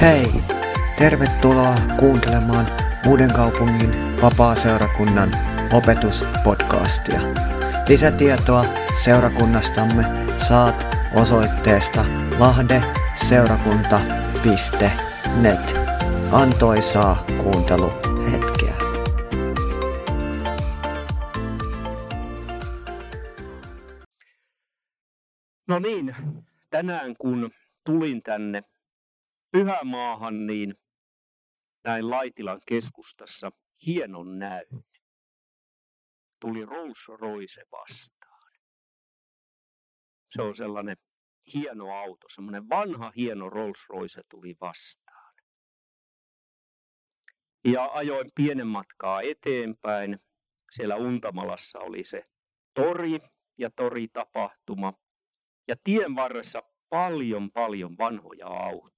Hei! Tervetuloa kuuntelemaan Uuden kaupungin vapaa-seurakunnan opetuspodcastia. Lisätietoa seurakunnastamme saat osoitteesta lahdeseurakunta.net. Antoisaa kuunteluhetkeä. No niin, tänään kun tulin tänne Pyhämaahan, niin näin Laitilan keskustassa hienon näyn. Tuli Rolls Royce vastaan. Se on sellainen hieno auto, semmoinen vanha hieno Rolls Royce tuli vastaan. Ja ajoin pienen matkaa eteenpäin. Siellä Untamalassa oli se tori ja toritapahtuma. Ja tien varressa paljon paljon vanhoja autoja.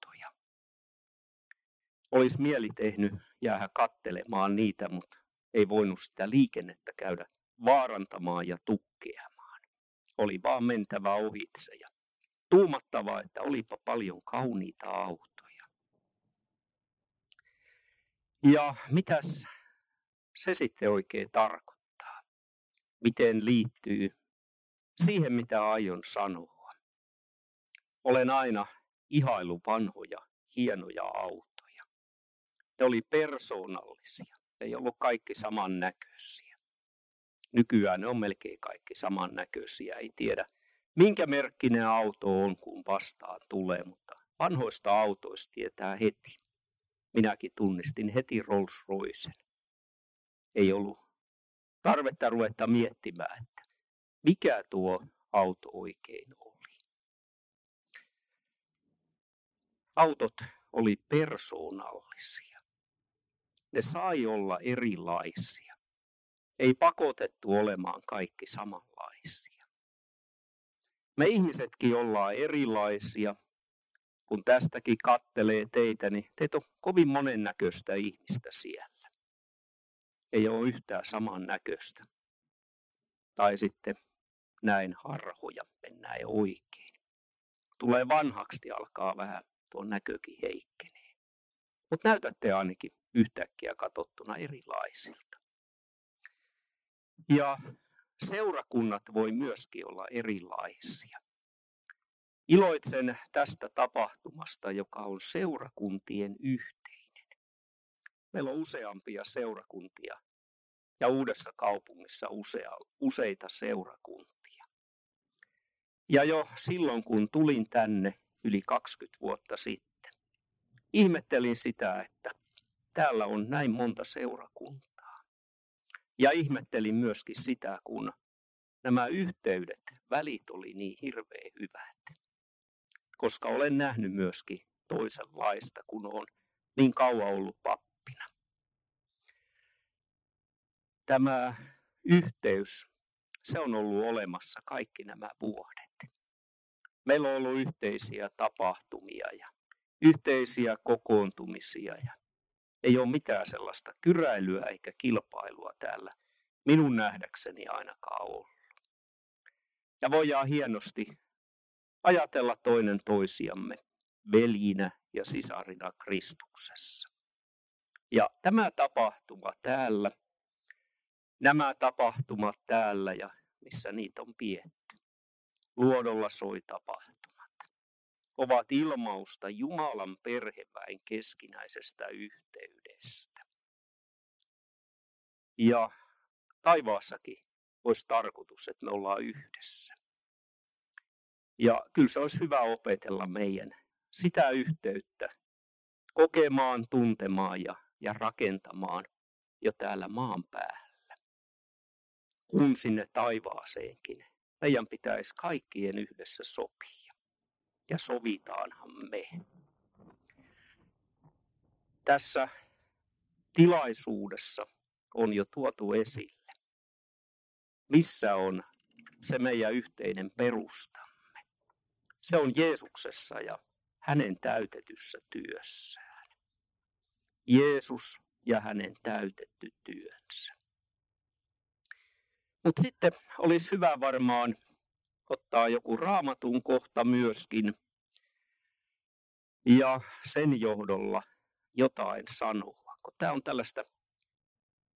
Olisi mieli tehnyt jäädä kattelemaan niitä, mutta ei voinut sitä liikennettä käydä vaarantamaan ja tukkeamaan. Oli vaan mentävä ohitse ja tuumattava, että olipa paljon kauniita autoja. Ja mitäs se sitten oikein tarkoittaa? Miten liittyy siihen, mitä aion sanoa? Olen aina ihailu vanhoja, hienoja autoja. Ne oli persoonallisia. Ne ei ollut kaikki samannäköisiä. Nykyään ne on melkein kaikki samannäköisiä. Ei tiedä, minkä merkkinen auto on, kun vastaan tulee, mutta vanhoista autoista tietää heti. Minäkin tunnistin heti Rolls Roycen. Ei ollut tarvetta ruveta miettimään, että mikä tuo auto oikein on. autot oli persoonallisia. Ne sai olla erilaisia. Ei pakotettu olemaan kaikki samanlaisia. Me ihmisetkin ollaan erilaisia. Kun tästäkin kattelee teitä, niin teitä on kovin monennäköistä ihmistä siellä. Ei ole yhtään saman näköistä. Tai sitten näin harhoja mennään oikein. Tulee vanhaksi, alkaa vähän tuo näkökin heikkenee. Mutta näytätte ainakin yhtäkkiä katsottuna erilaisilta. Ja seurakunnat voi myöskin olla erilaisia. Iloitsen tästä tapahtumasta, joka on seurakuntien yhteinen. Meillä on useampia seurakuntia ja uudessa kaupungissa usea, useita seurakuntia. Ja jo silloin, kun tulin tänne, yli 20 vuotta sitten. Ihmettelin sitä, että täällä on näin monta seurakuntaa. Ja ihmettelin myöskin sitä, kun nämä yhteydet, välit oli niin hirveän hyvät. Koska olen nähnyt myöskin toisenlaista, kun on niin kauan ollut pappina. Tämä yhteys, se on ollut olemassa kaikki nämä vuodet. Meillä on ollut yhteisiä tapahtumia ja yhteisiä kokoontumisia ja ei ole mitään sellaista kyräilyä eikä kilpailua täällä minun nähdäkseni ainakaan ollut. Ja voidaan hienosti ajatella toinen toisiamme veljinä ja sisarina Kristuksessa. Ja tämä tapahtuma täällä, nämä tapahtumat täällä ja missä niitä on pietty, luodolla soi tapahtumat, ovat ilmausta Jumalan perheväen keskinäisestä yhteydestä. Ja taivaassakin olisi tarkoitus, että me ollaan yhdessä. Ja kyllä se olisi hyvä opetella meidän sitä yhteyttä kokemaan, tuntemaan ja, ja rakentamaan jo täällä maan päällä. Kun sinne taivaaseenkin meidän pitäisi kaikkien yhdessä sopia. Ja sovitaanhan me. Tässä tilaisuudessa on jo tuotu esille, missä on se meidän yhteinen perustamme. Se on Jeesuksessa ja hänen täytetyssä työssään. Jeesus ja hänen täytetty työnsä. Mutta sitten olisi hyvä varmaan ottaa joku raamatun kohta myöskin. ja sen johdolla jotain sanoa, tämä on tällaista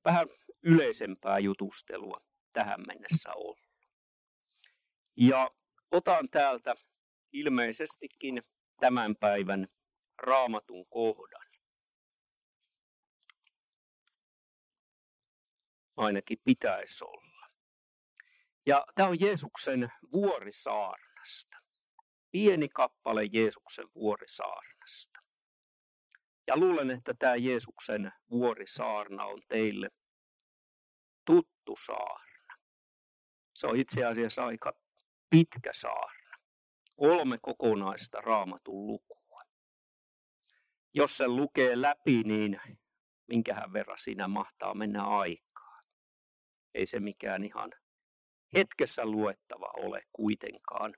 vähän yleisempää jutustelua tähän mennessä ollut. Ja otan täältä ilmeisestikin tämän päivän raamatun kohdan. Ainakin pitäisi olla. Ja tämä on Jeesuksen vuorisaarnasta. Pieni kappale Jeesuksen vuorisaarnasta. Ja luulen, että tämä Jeesuksen vuorisaarna on teille tuttu saarna. Se on itse asiassa aika pitkä saarna. Kolme kokonaista raamatun lukua. Jos se lukee läpi, niin minkähän verran siinä mahtaa mennä aikaa. Ei se mikään ihan hetkessä luettava ole kuitenkaan.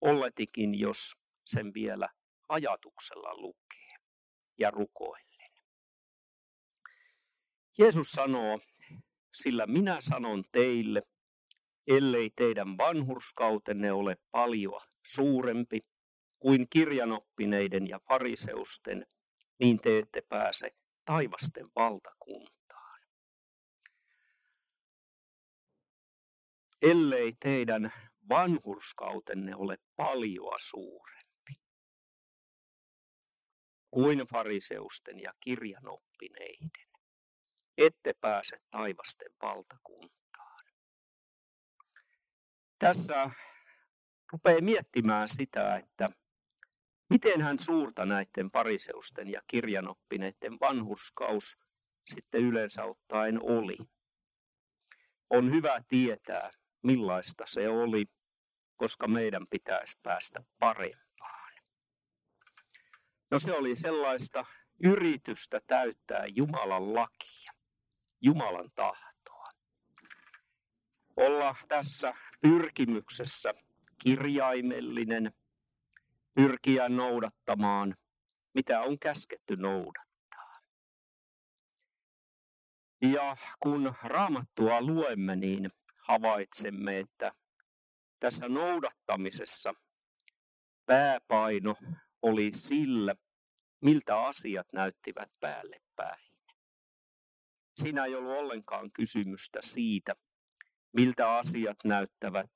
Olletikin, jos sen vielä ajatuksella lukee ja rukoillen. Jeesus sanoo, sillä minä sanon teille, ellei teidän vanhurskautenne ole paljon suurempi kuin kirjanoppineiden ja fariseusten, niin te ette pääse taivasten valtakuntaan. Ellei teidän vanhurskautenne ole paljon suurempi kuin fariseusten ja kirjanoppineiden, ette pääse taivasten valtakuntaan. Tässä rupeaa miettimään sitä, että miten hän suurta näiden pariseusten ja kirjanoppineiden vanhuskaus sitten yleensä ottaen oli. On hyvä tietää, millaista se oli, koska meidän pitäisi päästä parempaan. No se oli sellaista yritystä täyttää Jumalan lakia. Jumalan tahtoa. Olla tässä pyrkimyksessä kirjaimellinen, pyrkiä noudattamaan, mitä on käsketty noudattaa. Ja kun raamattua luemme, niin havaitsemme, että tässä noudattamisessa pääpaino oli sillä, miltä asiat näyttivät päälle päin. Siinä ei ollut ollenkaan kysymystä siitä, miltä asiat näyttävät,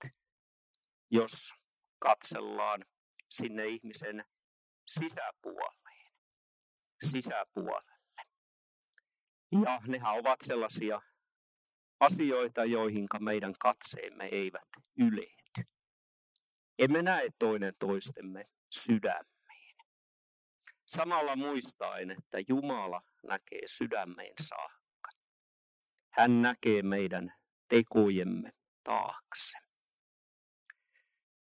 jos katsellaan sinne ihmisen sisäpuoleen, sisäpuolelle. Ja nehän ovat sellaisia asioita, joihin meidän katseemme eivät ylety. Emme näe toinen toistemme sydämeen. Samalla muistaen, että Jumala näkee sydämeen saakka. Hän näkee meidän tekojemme taakse.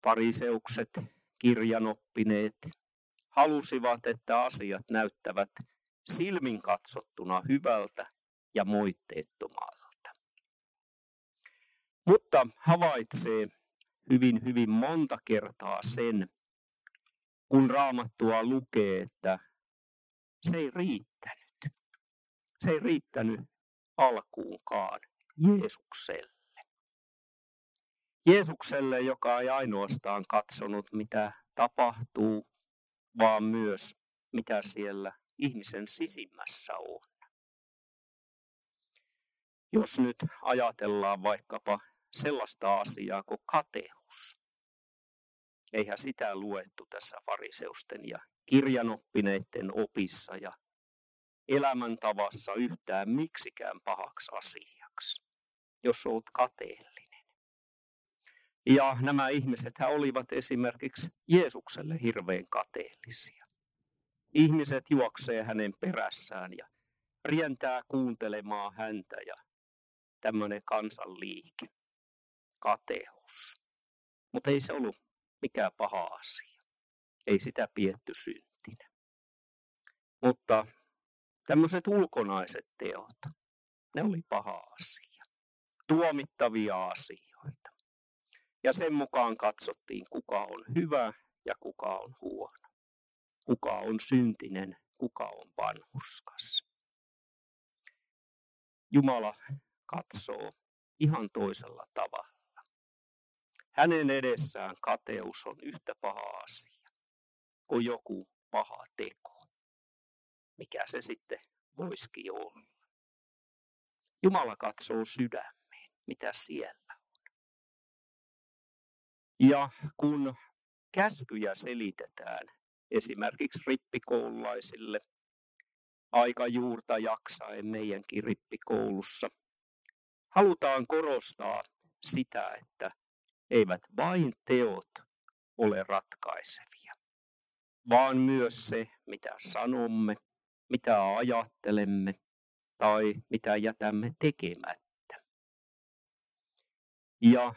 Pariseukset, kirjanoppineet, halusivat, että asiat näyttävät silmin katsottuna hyvältä ja moitteettomalta. Mutta havaitsee hyvin, hyvin monta kertaa sen, kun raamattua lukee, että se ei riittänyt. Se ei riittänyt alkuunkaan Jeesukselle. Jeesukselle, joka ei ainoastaan katsonut, mitä tapahtuu, vaan myös mitä siellä ihmisen sisimmässä on. Jos nyt ajatellaan vaikkapa sellaista asiaa kuin kateus. Eihän sitä luettu tässä fariseusten ja kirjanoppineiden opissa ja elämäntavassa yhtään miksikään pahaksi asiaksi, jos olet kateellinen. Ja nämä ihmiset olivat esimerkiksi Jeesukselle hirveän kateellisia. Ihmiset juoksee hänen perässään ja rientää kuuntelemaan häntä ja tämmöinen kansanliike, kateus. Mutta ei se ollut mikään paha asia. Ei sitä pietty syntinä. Mutta Tämmöiset ulkonaiset teot, ne oli paha asia. Tuomittavia asioita. Ja sen mukaan katsottiin, kuka on hyvä ja kuka on huono. Kuka on syntinen, kuka on vanhuskas. Jumala katsoo ihan toisella tavalla. Hänen edessään kateus on yhtä paha asia kuin joku paha teko. Mikä se sitten voisikin olla. Jumala katsoo sydämeen, mitä siellä on. Ja kun käskyjä selitetään esimerkiksi rippikoululaisille aika juurta jaksaen meidänkin rippikoulussa, halutaan korostaa sitä, että eivät vain teot ole ratkaisevia, vaan myös se, mitä sanomme, mitä ajattelemme tai mitä jätämme tekemättä. Ja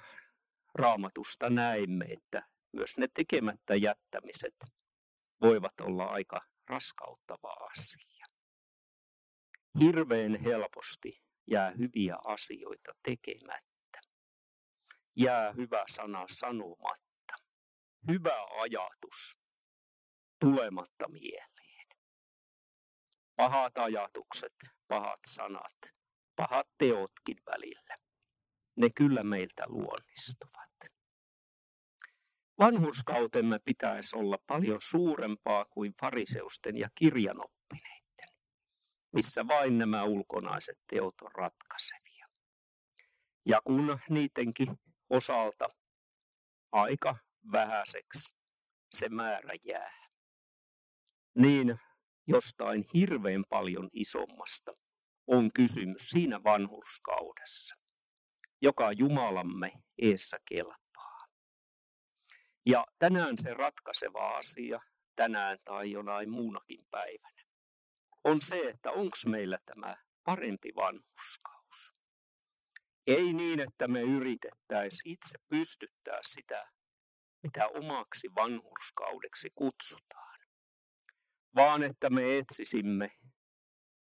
raamatusta näimme, että myös ne tekemättä jättämiset voivat olla aika raskauttava asia. Hirveän helposti jää hyviä asioita tekemättä. Jää hyvä sana sanomatta. Hyvä ajatus tulematta mieleen. Pahat ajatukset, pahat sanat, pahat teotkin välillä. Ne kyllä meiltä luonnistuvat. Vanhurskautemme pitäisi olla paljon suurempaa kuin fariseusten ja kirjanoppineiden, missä vain nämä ulkonaiset teot on ratkaisevia. Ja kun niidenkin osalta aika vähäiseksi se määrä jää, niin jostain hirveän paljon isommasta on kysymys siinä vanhurskaudessa, joka Jumalamme eessä kelpaa. Ja tänään se ratkaiseva asia, tänään tai jonain muunakin päivänä, on se, että onko meillä tämä parempi vanhuskaus. Ei niin, että me yritettäisiin itse pystyttää sitä, mitä omaksi vanhurskaudeksi kutsutaan, vaan että me etsisimme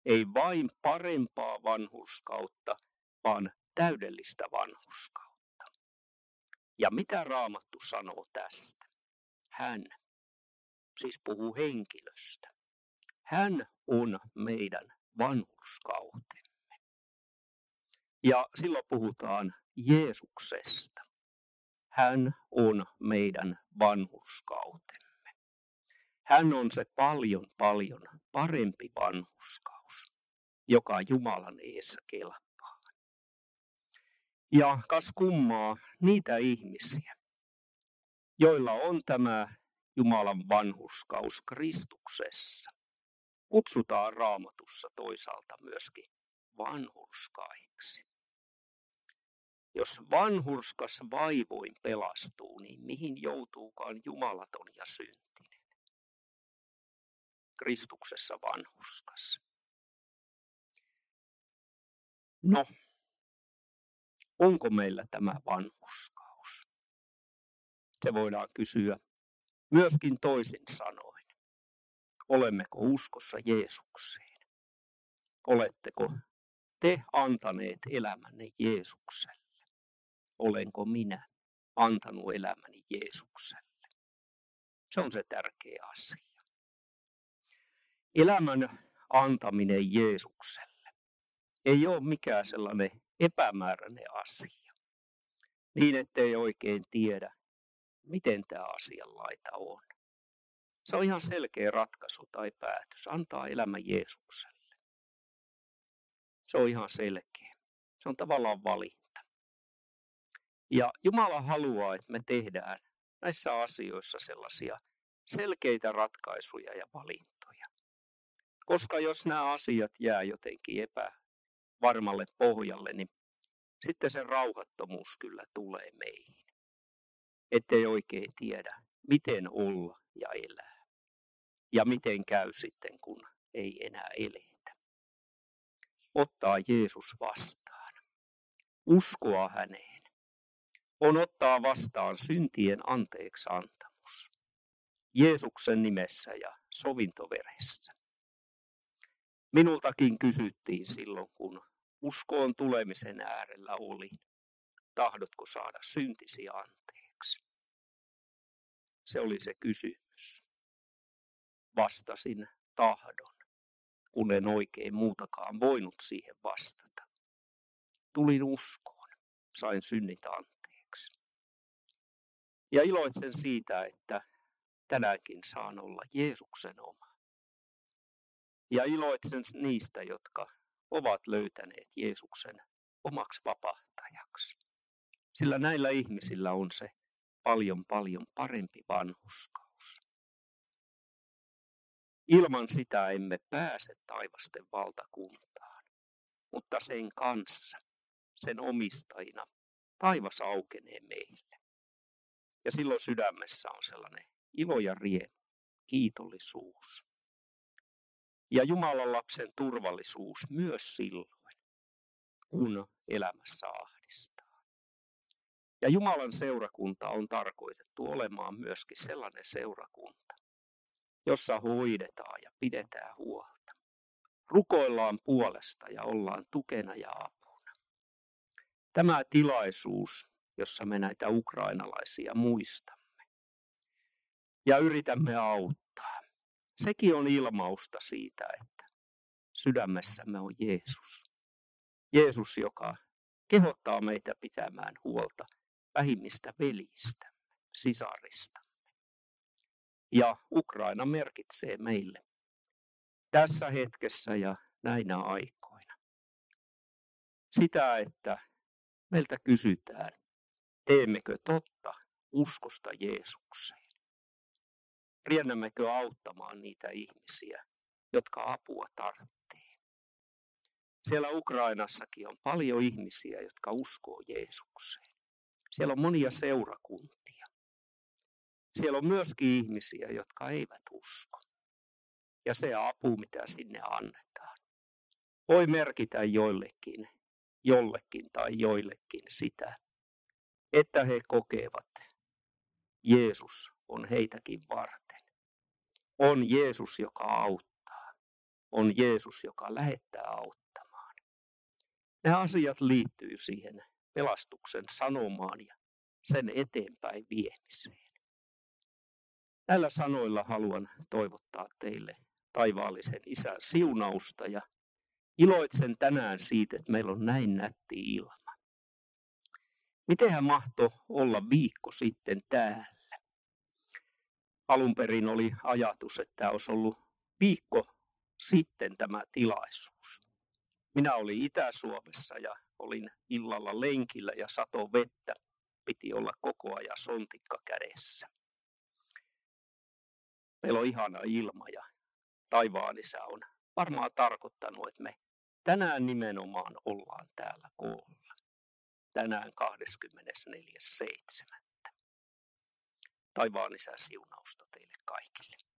ei vain parempaa vanhurskautta, vaan täydellistä vanhurskautta. Ja mitä Raamattu sanoo tästä? Hän, siis puhuu henkilöstä. Hän on meidän vanhurskautemme. Ja silloin puhutaan Jeesuksesta. Hän on meidän vanhurskautemme. Hän on se paljon, paljon parempi vanhurskaus, joka Jumalan eessä kelpaa. Ja kas kummaa niitä ihmisiä, joilla on tämä Jumalan vanhuskaus Kristuksessa. Kutsutaan raamatussa toisaalta myöskin vanhurskaiksi. Jos vanhurskas vaivoin pelastuu, niin mihin joutuukaan jumalaton ja syntinen? Kristuksessa vanhurskas. No, onko meillä tämä vanhuskaus? Se voidaan kysyä myöskin toisin sanoen. Olemmeko uskossa Jeesukseen? Oletteko te antaneet elämänne Jeesukselle? Olenko minä antanut elämäni Jeesukselle? Se on se tärkeä asia. Elämän antaminen Jeesukselle ei ole mikään sellainen epämääräinen asia. Niin, ettei oikein tiedä, miten tämä laita on. Se on ihan selkeä ratkaisu tai päätös. Antaa elämä Jeesukselle. Se on ihan selkeä. Se on tavallaan valinta. Ja Jumala haluaa, että me tehdään näissä asioissa sellaisia selkeitä ratkaisuja ja valintoja. Koska jos nämä asiat jää jotenkin epä, varmalle pohjalle, niin sitten se rauhattomuus kyllä tulee meihin. Ettei oikein tiedä, miten olla ja elää. Ja miten käy sitten, kun ei enää eletä. Ottaa Jeesus vastaan. Uskoa häneen. On ottaa vastaan syntien anteeksi antamus. Jeesuksen nimessä ja sovintoveressä. Minultakin kysyttiin silloin, kun uskoon tulemisen äärellä oli, tahdotko saada syntisi anteeksi? Se oli se kysymys. Vastasin tahdon, kun en oikein muutakaan voinut siihen vastata. Tulin uskoon, sain synnit anteeksi. Ja iloitsen siitä, että tänäänkin saan olla Jeesuksen oma. Ja iloitsen niistä, jotka ovat löytäneet Jeesuksen omaksi vapahtajaksi. Sillä näillä ihmisillä on se paljon paljon parempi vanhuskaus. Ilman sitä emme pääse taivasten valtakuntaan, mutta sen kanssa, sen omistajina, taivas aukenee meille. Ja silloin sydämessä on sellainen ilo ja riemu, kiitollisuus. Ja Jumalan lapsen turvallisuus myös silloin, kun elämässä ahdistaa. Ja Jumalan seurakunta on tarkoitettu olemaan myöskin sellainen seurakunta, jossa hoidetaan ja pidetään huolta. Rukoillaan puolesta ja ollaan tukena ja apuna. Tämä tilaisuus, jossa me näitä ukrainalaisia muistamme ja yritämme auttaa, sekin on ilmausta siitä, että sydämessämme on Jeesus. Jeesus, joka kehottaa meitä pitämään huolta vähimmistä velistä, sisaristamme. Ja Ukraina merkitsee meille tässä hetkessä ja näinä aikoina sitä, että meiltä kysytään, teemmekö totta uskosta Jeesukseen. Riennämmekö auttamaan niitä ihmisiä, jotka apua tarvitsee. Siellä Ukrainassakin on paljon ihmisiä, jotka uskoo Jeesukseen. Siellä on monia seurakuntia. Siellä on myöskin ihmisiä, jotka eivät usko. Ja se apu, mitä sinne annetaan, voi merkitä joillekin, jollekin tai joillekin sitä, että he kokevat, Jeesus on heitäkin varten. On Jeesus, joka auttaa. On Jeesus, joka lähettää auttamaan. Nämä asiat liittyy siihen pelastuksen sanomaan ja sen eteenpäin viemiseen. Näillä sanoilla haluan toivottaa teille taivaallisen isän siunausta ja iloitsen tänään siitä, että meillä on näin nätti ilma. Mitenhän mahto olla viikko sitten täällä? Alun perin oli ajatus, että tämä olisi ollut viikko sitten tämä tilaisuus. Minä olin Itä-Suomessa ja olin illalla lenkillä ja sato vettä. Piti olla koko ajan sontikka kädessä. Meillä on ihana ilma ja taivaan isä on varmaan tarkoittanut, että me tänään nimenomaan ollaan täällä koolla. Tänään 24.7. Taivaan isän siunausta teille kaikille.